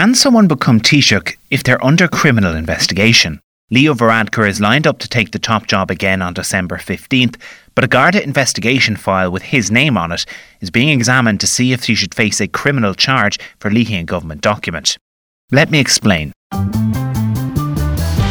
Can someone become Taoiseach if they're under criminal investigation? Leo Varadkar is lined up to take the top job again on December 15th, but a Garda investigation file with his name on it is being examined to see if he should face a criminal charge for leaking a government document. Let me explain.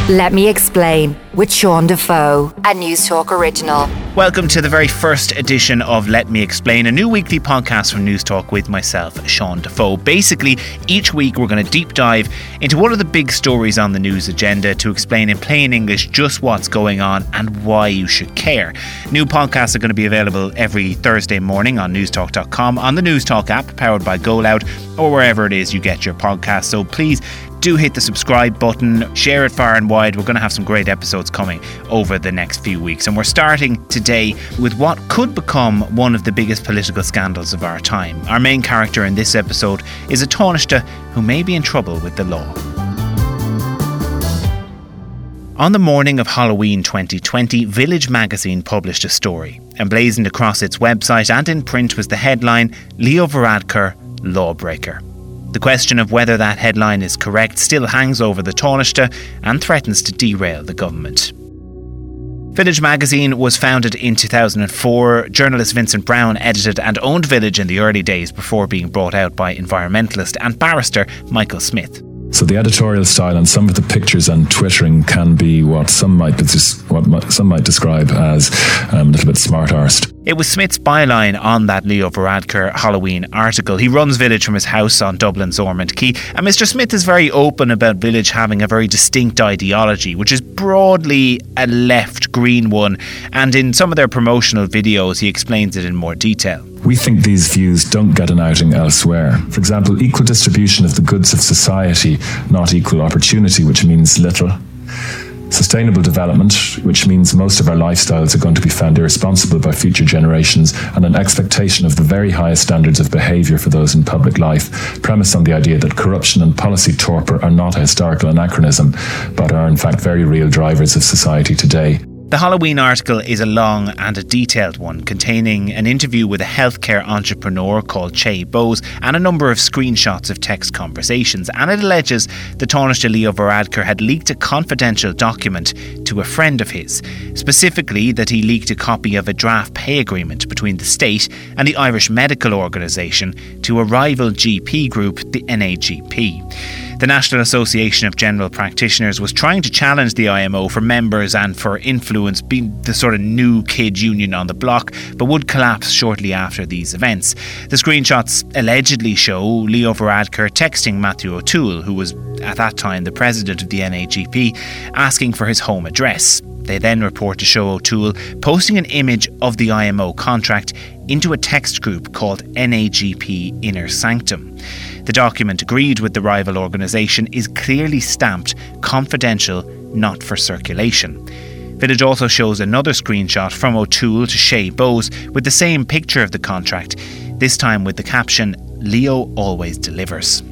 Let me explain with Sean Defoe, a Newstalk original. Welcome to the very first edition of Let Me Explain, a new weekly podcast from Newstalk with myself, Sean Defoe. Basically, each week we're going to deep dive into one of the big stories on the news agenda to explain in plain English just what's going on and why you should care. New podcasts are going to be available every Thursday morning on newstalk.com, on the Newstalk app powered by GoLoud, or wherever it is you get your podcast. So please do hit the subscribe button, share it far and wide. We're going to have some great episodes coming over the next few weeks. And we're starting today with what could become one of the biggest political scandals of our time. Our main character in this episode is a Taoiseach who may be in trouble with the law. On the morning of Halloween 2020, Village magazine published a story. Emblazoned across its website and in print was the headline Leo Varadkar, Lawbreaker. The question of whether that headline is correct still hangs over the Taoiseach and threatens to derail the government. Village magazine was founded in 2004. Journalist Vincent Browne edited and owned Village in the early days before being brought out by environmentalist and barrister Michael Smith. So the editorial style and some of the pictures and twittering can be what some might what some might describe as um, a little bit smart arsed. It was Smith's byline on that Leo Varadkar Halloween article. He runs Village from his house on Dublin's Ormond Quay, and Mr. Smith is very open about Village having a very distinct ideology, which is broadly a left green one. And in some of their promotional videos, he explains it in more detail. We think these views don't get an outing elsewhere. For example, equal distribution of the goods of society, not equal opportunity, which means little. Sustainable development, which means most of our lifestyles are going to be found irresponsible by future generations, and an expectation of the very highest standards of behaviour for those in public life, premised on the idea that corruption and policy torpor are not a historical anachronism, but are in fact very real drivers of society today. The Halloween article is a long and a detailed one, containing an interview with a healthcare entrepreneur called Chay Bowes and a number of screenshots of text conversations. And it alleges the Taoiseach Leo Varadkar had leaked a confidential document to a friend of his, specifically that he leaked a copy of a draft pay agreement between the state and the Irish Medical Organisation to a rival GP group, the NAGP. The National Association of General Practitioners was trying to challenge the IMO for members and for influence, being the sort of new kid union on the block, but would collapse shortly after these events. The screenshots allegedly show Leo Varadkar texting Maitiú Ó Tuathail, who was at that time the president of the NAGP, asking for his home address. They then report to show Ó Tuathail posting an image of the IMO contract into a text group called NAGP Inner Sanctum. The document agreed with the rival organisation is clearly stamped confidential, not for circulation. Village also shows another screenshot from Ó Tuathail to Chay Bowes with the same picture of the contract, this time with the caption Leo always delivers.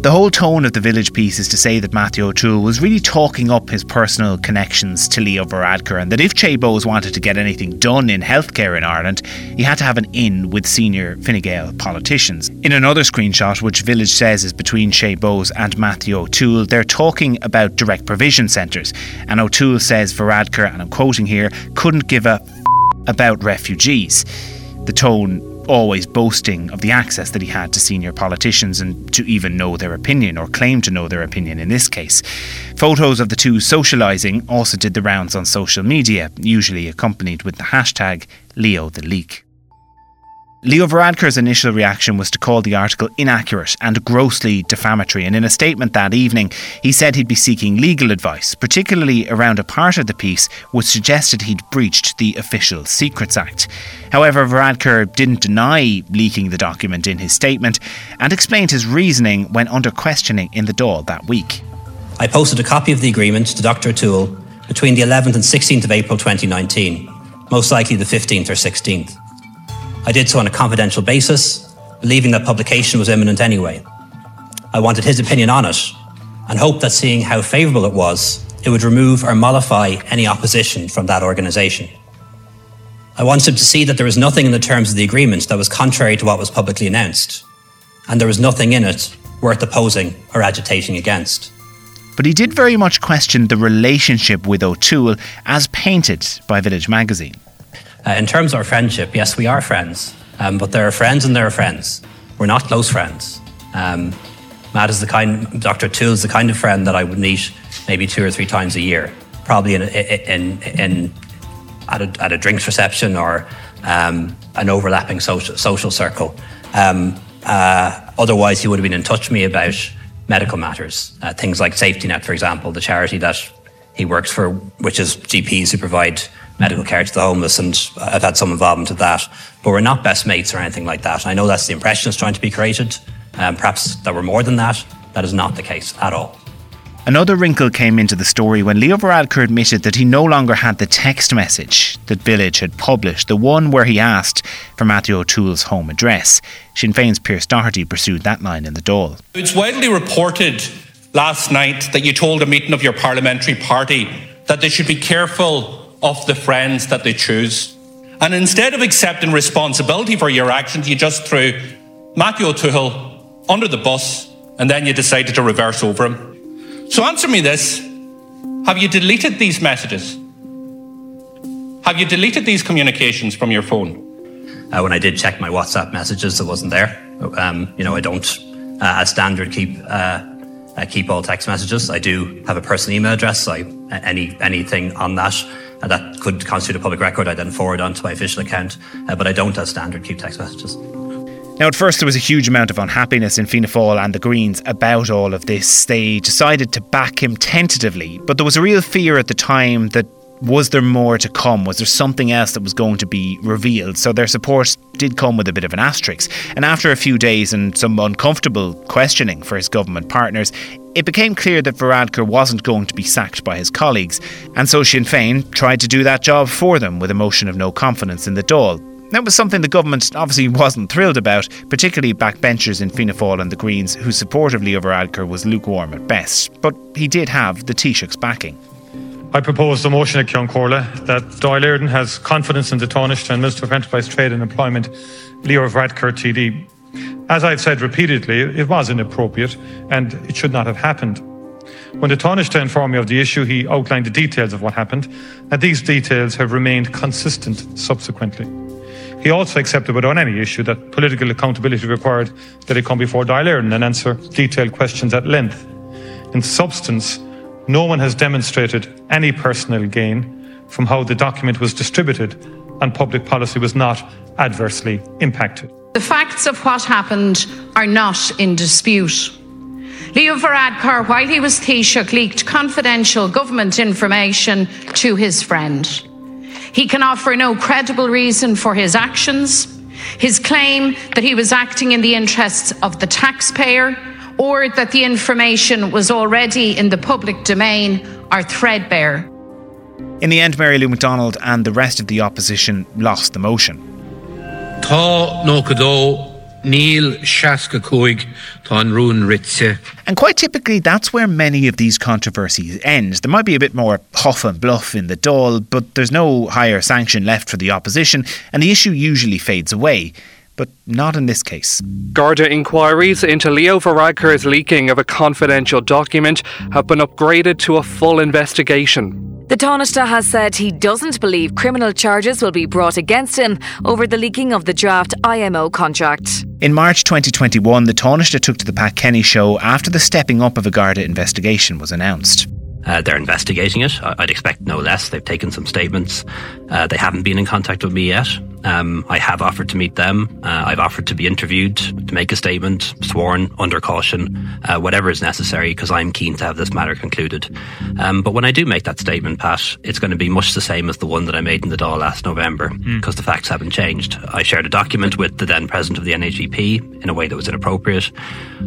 The whole tone of the village piece is to say that Maitiú Ó Tuathail was really talking up his personal connections to Leo Varadkar and that if Chay wanted to get anything done in healthcare in Ireland, he had to have an in with senior Fine Gael politicians. In another screenshot, which Village says is between Chay and Maitiú Ó Tuathail, they're talking about direct provision centres. And Ó Tuathail says Varadkar, and I'm quoting here, couldn't give a f- about refugees. The tone always boasting of the access that he had to senior politicians and to even know their opinion or claim to know their opinion in this case. Photos of the two socialising also did the rounds on social media, usually accompanied with the hashtag Leo the Leak. Leo Varadkar's initial reaction was to call the article inaccurate and grossly defamatory, and in a statement that evening, he said he'd be seeking legal advice, particularly around a part of the piece which suggested he'd breached the Official Secrets Act. However, Varadkar didn't deny leaking the document in his statement and explained his reasoning when under questioning in the Dáil that week. I posted a copy of the agreement to Dr. Ó Tuathail between the 11th and 16th of April 2019, most likely the 15th or 16th. I did so on a confidential basis, believing that publication was imminent anyway. I wanted his opinion on it and hoped that seeing how favourable it was, it would remove or mollify any opposition from that organisation. I wanted him to see that there was nothing in the terms of the agreement that was contrary to what was publicly announced, and there was nothing in it worth opposing or agitating against. But he did very much question the relationship with Ó Tuathail as painted by Village magazine. Uh, in terms of our friendship, yes, we are friends, um, but there are friends and there are friends. We're not close friends. Um, Matt is the kind, Dr. Ó Tuathail is the kind of friend that I would meet maybe two or three times a year, probably in, in, in, at, a, at a drinks reception or um, an overlapping social, social circle. Um, uh, otherwise, he would have been in touch with me about medical matters, uh, things like Safety Net, for example, the charity that he works for, which is GPs who provide medical care to the homeless, and I've had some involvement with that. But we're not best mates or anything like that. I know that's the impression that's trying to be created. Um, perhaps that we're more than that. That is not the case at all. Another wrinkle came into the story when Leo Varadkar admitted that he no longer had the text message that Village had published, the one where he asked for Maitiú Ó Tuathail's home address. Sinn Féin's Pearse Doherty pursued that line in the Dáil. It's widely reported last night that you told a meeting of your parliamentary party that they should be careful of the friends that they choose. And instead of accepting responsibility for your actions, you just threw Maitiú Ó Tuathail under the bus and then you decided to reverse over him. So answer me this Have you deleted these messages? Have you deleted these communications from your phone? Uh, when I did check my WhatsApp messages, it wasn't there. Um, you know, I don't, uh, as standard, keep uh, uh keep all text messages. I do have a personal email address. So I, any anything on that uh, that could constitute a public record, I then forward on to my official account. Uh, but I don't, as standard, keep text messages. Now, at first, there was a huge amount of unhappiness in Fianna Fáil and the Greens about all of this. They decided to back him tentatively, but there was a real fear at the time that was there more to come? Was there something else that was going to be revealed? So their support did come with a bit of an asterisk. And after a few days and some uncomfortable questioning for his government partners, it became clear that Varadkar wasn't going to be sacked by his colleagues. And so Sinn Féin tried to do that job for them with a motion of no confidence in the Dáil. That was something the government obviously wasn't thrilled about, particularly backbenchers in Fianna Fáil and the Greens, whose support of Leo Varadkar was lukewarm at best. But he did have the Taoiseach's backing. I propose the motion at Kion that Dáil Éireann has confidence in the Taoiseach and Minister of Enterprise, Trade and Employment, Leo Varadkar TD. As I've said repeatedly, it was inappropriate and it should not have happened. When the Taoiseach informed me of the issue, he outlined the details of what happened, and these details have remained consistent subsequently. He also accepted without any issue that political accountability required that he come before Dáil Éireann and answer detailed questions at length. In substance, no one has demonstrated any personal gain from how the document was distributed and public policy was not adversely impacted. The facts of what happened are not in dispute. Leo Varadkar, while he was Taoiseach, leaked confidential government information to his friend. He can offer no credible reason for his actions. His claim that he was acting in the interests of the taxpayer or that the information was already in the public domain are threadbare. In the end, Mary Lou McDonald and the rest of the opposition lost the motion. Tá nó Neil Shaska Coig Rune Ritze. And quite typically, that's where many of these controversies end. There might be a bit more huff and bluff in the Dáil, but there's no higher sanction left for the opposition, and the issue usually fades away but not in this case. Garda inquiries into Leo Varadkar's leaking of a confidential document have been upgraded to a full investigation. The Taoiseach has said he doesn't believe criminal charges will be brought against him over the leaking of the draft IMO contract. In March 2021, the Taoiseach took to the Pat Kenny show after the stepping up of a Garda investigation was announced. Uh, they're investigating it. I'd expect no less. They've taken some statements. Uh, they haven't been in contact with me yet. Um, I have offered to meet them. Uh, I've offered to be interviewed, to make a statement, sworn, under caution, uh, whatever is necessary, because I'm keen to have this matter concluded. Um, but when I do make that statement, Pat, it's going to be much the same as the one that I made in the Dáil last November, because mm. the facts haven't changed. I shared a document with the then president of the NAGP in a way that was inappropriate.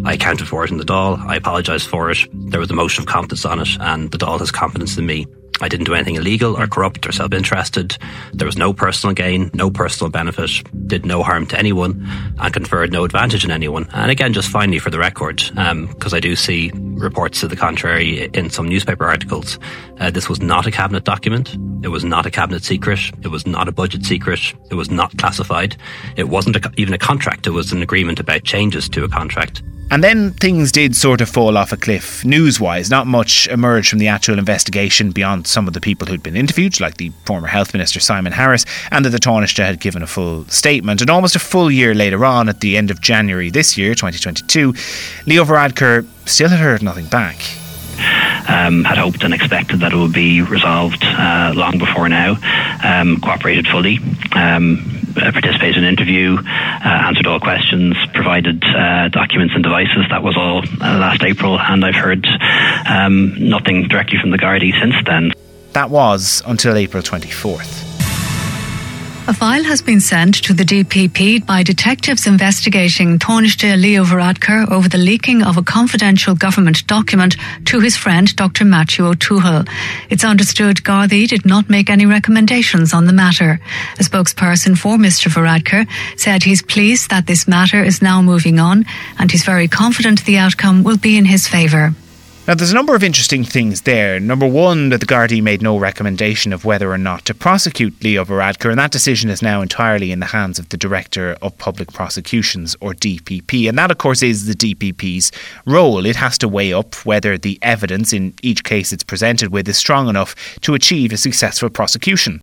I accounted for it in the Dáil. I apologised for it. There was a motion of confidence on it, and the Dáil has confidence in me. I didn't do anything illegal or corrupt or self interested. There was no personal gain, no personal benefit, did no harm to anyone, and conferred no advantage on anyone. And again, just finally for the record, because um, I do see reports to the contrary in some newspaper articles. Uh, this was not a cabinet document. It was not a cabinet secret. It was not a budget secret. It was not classified. It wasn't a, even a contract. It was an agreement about changes to a contract. And then things did sort of fall off a cliff news wise. Not much emerged from the actual investigation beyond some of the people who'd been interviewed, like the former Health Minister Simon Harris, and that the Taoiseach had given a full statement. And almost a full year later on, at the end of January this year, 2022, Leo Varadkar still had heard nothing back. Um, had hoped and expected that it would be resolved uh, long before now. Um, cooperated fully. Um, participated in an interview, uh, answered all questions, provided uh, documents and devices. That was all last April, and I've heard um, nothing directly from the Gardaí since then. That was until April 24th. A file has been sent to the DPP by detectives investigating Taoiseach Leo Varadkar over the leaking of a confidential government document to his friend Dr. Maitiú Ó Tuathail. It's understood Gardaí did not make any recommendations on the matter. A spokesperson for Mr. Varadkar said he's pleased that this matter is now moving on and he's very confident the outcome will be in his favour. Now, there's a number of interesting things there. Number one, that the Gardaí made no recommendation of whether or not to prosecute Leo Varadkar, and that decision is now entirely in the hands of the Director of Public Prosecutions, or DPP. And that, of course, is the DPP's role. It has to weigh up whether the evidence in each case it's presented with is strong enough to achieve a successful prosecution.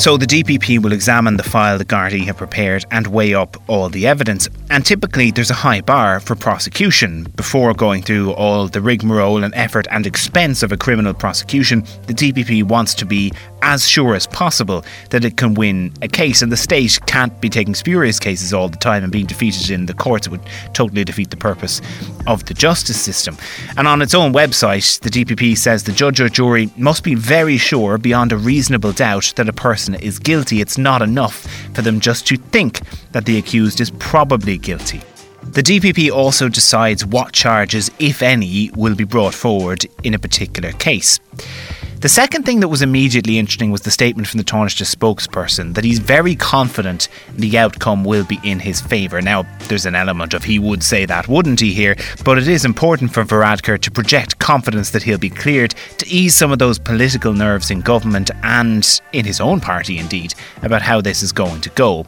So the DPP will examine the file the Gardaí have prepared and weigh up all the evidence. And typically there's a high bar for prosecution. Before going through all the rigmarole and effort and expense of a criminal prosecution, the DPP wants to be as sure as possible that it can win a case. And the state can't be taking spurious cases all the time and being defeated in the courts. It would totally defeat the purpose of the justice system. And on its own website, the DPP says the judge or jury must be very sure beyond a reasonable doubt that a person is guilty. It's not enough for them just to think that the accused is probably guilty. The DPP also decides what charges, if any, will be brought forward in a particular case. The second thing that was immediately interesting was the statement from the Taoiseach spokesperson that he's very confident the outcome will be in his favour. Now, there's an element of he would say that, wouldn't he, here? But it is important for Varadkar to project confidence that he'll be cleared to ease some of those political nerves in government and in his own party, indeed, about how this is going to go.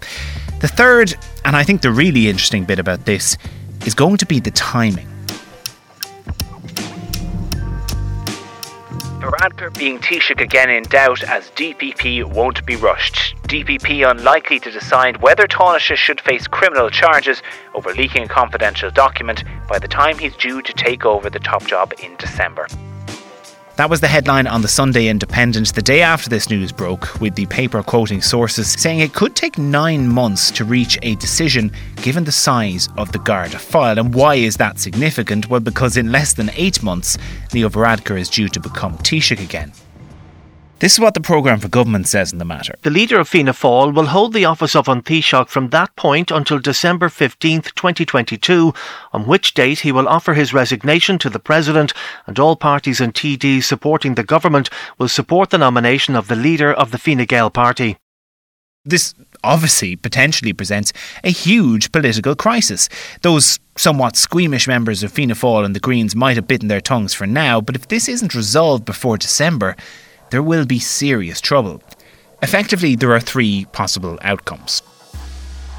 The third, and I think the really interesting bit about this, is going to be the timing. Varadkar being Taoiseach again in doubt as DPP won't be rushed. DPP unlikely to decide whether Taoiseach should face criminal charges over leaking a confidential document by the time he's due to take over the top job in December. That was the headline on the Sunday Independent the day after this news broke, with the paper quoting sources saying it could take nine months to reach a decision given the size of the Garda file. And why is that significant? Well, because in less than eight months, Leo Varadkar is due to become Taoiseach again. This is what the programme for government says in the matter. The leader of Fianna Fáil will hold the office of An Taoiseach from that point until December 15, 2022, on which date he will offer his resignation to the President and all parties and TDs supporting the government will support the nomination of the leader of the Fine Gael party. This obviously potentially presents a huge political crisis. Those somewhat squeamish members of Fianna Fáil and the Greens might have bitten their tongues for now, but if this isn't resolved before December, there will be serious trouble. Effectively, there are three possible outcomes.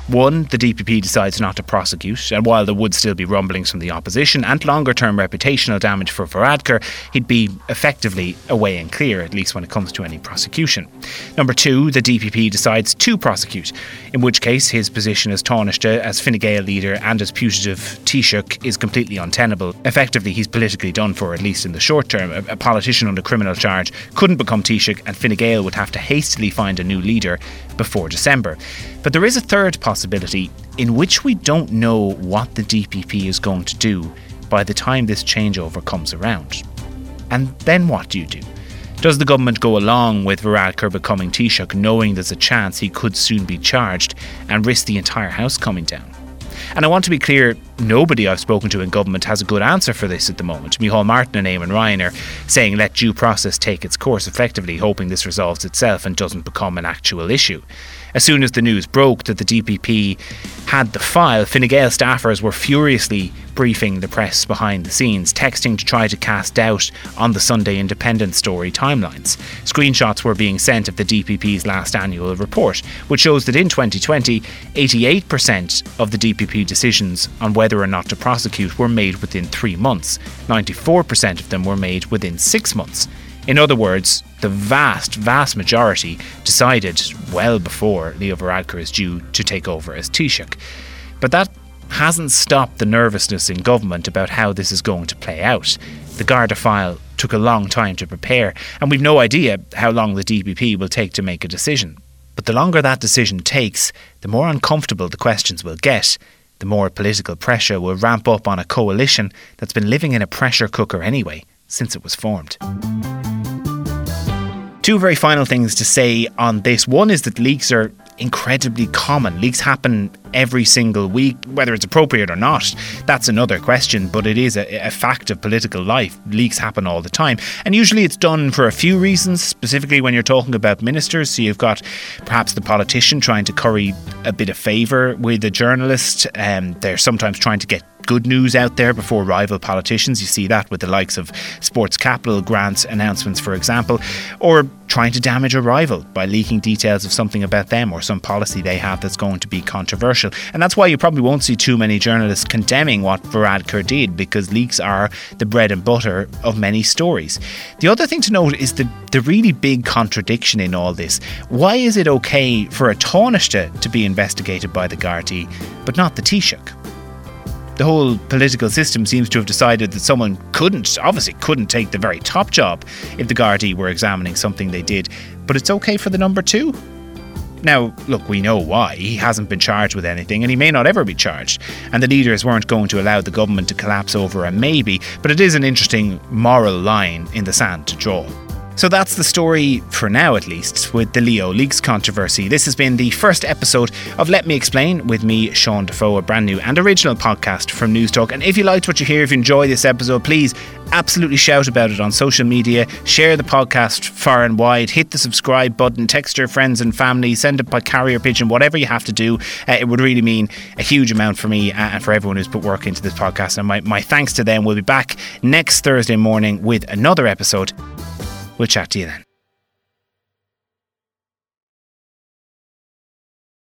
One, the DPP decides not to prosecute, and while there would still be rumblings from the opposition and longer term reputational damage for Varadkar, he'd be effectively away and clear, at least when it comes to any prosecution. Number two, the DPP decides to prosecute, in which case his position as Taoiseach, as Fine Gael leader, and as putative Taoiseach is completely untenable. Effectively, he's politically done for, at least in the short term. A, a politician under criminal charge couldn't become Taoiseach, and Fine Gael would have to hastily find a new leader before December. But there is a third possibility in which we don't know what the DPP is going to do by the time this changeover comes around. And then what do you do? Does the government go along with Varadkar becoming Taoiseach knowing there's a chance he could soon be charged and risk the entire house coming down? And I want to be clear nobody I've spoken to in government has a good answer for this at the moment. Micheál Martin and Eamon Ryan are saying let due process take its course effectively, hoping this resolves itself and doesn't become an actual issue. As soon as the news broke that the DPP had the file, Fine Gael staffers were furiously briefing the press behind the scenes, texting to try to cast doubt on the Sunday Independent story timelines. Screenshots were being sent of the DPP's last annual report, which shows that in 2020, 88% of the DPP decisions on whether or not to prosecute were made within three months. 94% of them were made within six months. In other words, the vast, vast majority decided well before Leo Varadkar is due to take over as Taoiseach. But that hasn't stopped the nervousness in government about how this is going to play out. The Garda file took a long time to prepare, and we've no idea how long the DPP will take to make a decision. But the longer that decision takes, the more uncomfortable the questions will get. The more political pressure will ramp up on a coalition that's been living in a pressure cooker anyway since it was formed. Two very final things to say on this. One is that leaks are incredibly common. Leaks happen every single week, whether it's appropriate or not. That's another question, but it is a, a, fact of political life. Leaks happen all the time. And usually it's done for a few reasons, specifically when you're talking about ministers. So you've got perhaps the politician trying to curry a bit of favour with a journalist. Um, they're sometimes trying to get good news out there before rival politicians. You see that with the likes of Sports Capital grants announcements, for example, or trying to damage a rival by leaking details of something about them or some policy they have that's going to be controversial. And that's why you probably won't see too many journalists condemning what Varadkar did because leaks are the bread and butter of many stories. The other thing to note is the, the really big contradiction in all this. Why is it okay for a Taoiseach to be investigated by the Gardaí, but not the Taoiseach? The whole political system seems to have decided that someone couldn't, obviously couldn't take the very top job if the Gardaí were examining something they did, but it's okay for the number two. Now, look, we know why. He hasn't been charged with anything and he may not ever be charged. And the leaders weren't going to allow the government to collapse over a maybe, but it is an interesting moral line in the sand to draw. So that's the story for now, at least, with the Leo Leaks controversy. This has been the first episode of Let Me Explain with me, Sean Defoe, a brand new and original podcast from Newstalk. And if you liked what you hear, if you enjoy this episode, please absolutely shout about it on social media. Share the podcast far and wide. Hit the subscribe button. Text your friends and family. Send it by carrier pigeon. Whatever you have to do, uh, it would really mean a huge amount for me and for everyone who's put work into this podcast. And my, my thanks to them. We'll be back next Thursday morning with another episode. We'll chat to you then.